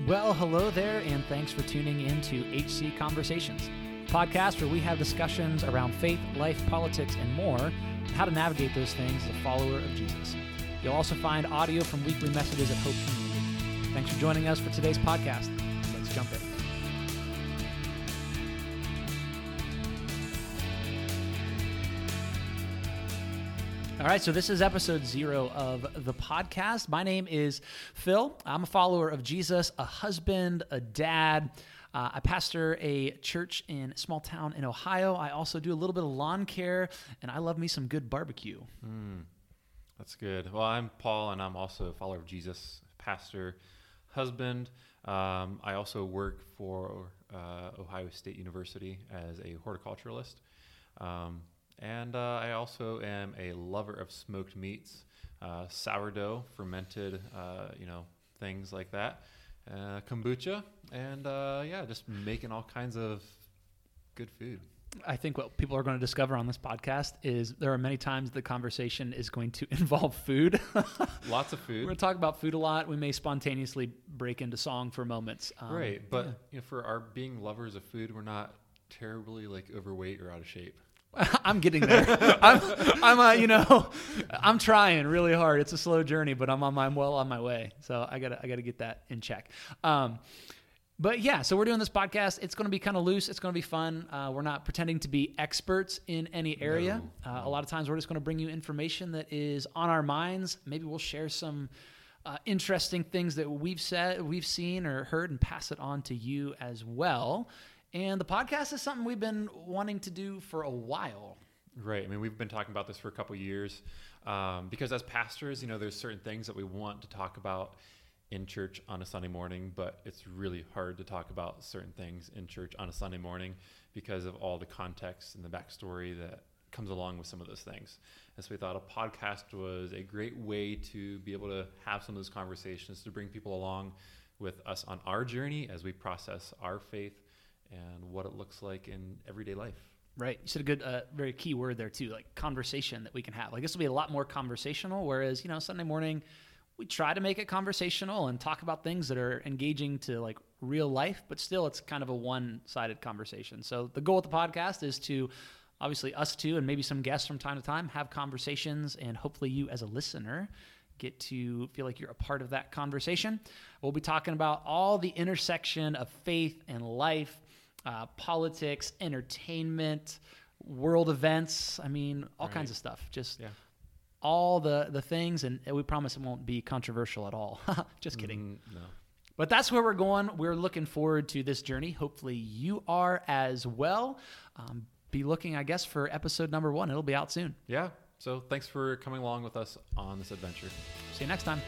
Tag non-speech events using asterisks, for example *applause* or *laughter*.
Well, hello there, and thanks for tuning in to HC Conversations, podcast where we have discussions around faith, life, politics, and more, and how to navigate those things as a follower of Jesus. You'll also find audio from weekly messages at Hope Community. Thanks for joining us for today's podcast. Let's jump in. All right, so this is episode zero of the podcast. My name is Phil. I'm a follower of Jesus, a husband, a dad. Uh, I pastor a church in a small town in Ohio. I also do a little bit of lawn care, and I love me some good barbecue. That's good. Well, I'm Paul, and I'm also a follower of Jesus, pastor, husband. Um, I also work for uh, Ohio State University as a horticulturalist. Um, and uh, I also am a lover of smoked meats, uh, sourdough, fermented, uh, you know, things like that, uh, kombucha, and uh, yeah, just making all kinds of good food. I think what people are going to discover on this podcast is there are many times the conversation is going to *laughs* involve food. *laughs* Lots of food. We're going to talk about food a lot. We may spontaneously break into song for moments. Um, right, but yeah. you know, for our being lovers of food, we're not terribly like overweight or out of shape. *laughs* I'm getting there. *laughs* I'm, I'm, uh, you know, *laughs* I'm trying really hard. It's a slow journey, but I'm on my, I'm well on my way. So I gotta, I gotta get that in check. Um, but yeah, so we're doing this podcast. It's going to be kind of loose. It's going to be fun. Uh, we're not pretending to be experts in any area. uh, A lot of times, we're just going to bring you information that is on our minds. Maybe we'll share some uh, interesting things that we've said, we've seen or heard, and pass it on to you as well. And the podcast is something we've been wanting to do for a while. Right. I mean, we've been talking about this for a couple years um, because as pastors, you know, there's certain things that we want to talk about in church on a Sunday morning, but it's really hard to talk about certain things in church on a Sunday morning because of all the context and the backstory that comes along with some of those things. And so we thought a podcast was a great way to be able to have some of those conversations to bring people along with us on our journey as we process our faith and what it looks like in everyday life. Right. You said a good, uh, very key word there too, like conversation that we can have. Like this will be a lot more conversational. Whereas you know Sunday morning, we try to make it conversational and talk about things that are engaging to like real life, but still it's kind of a one-sided conversation. So the goal of the podcast is to obviously us two and maybe some guests from time to time have conversations, and hopefully you as a listener get to feel like you're a part of that conversation. We'll be talking about all the intersection of faith and life uh, politics, entertainment, world events. I mean, all Right. kinds of stuff. Just Yeah. all the the things, and we promise it won't be controversial at all. *laughs* Just kidding. Mm, no. But that's where we're going. We're looking forward to this journey. Hopefully, you are as well. Um, be looking, I guess, for episode number one. It'll be out soon. Yeah. So thanks for coming along with us on this adventure. See you next time.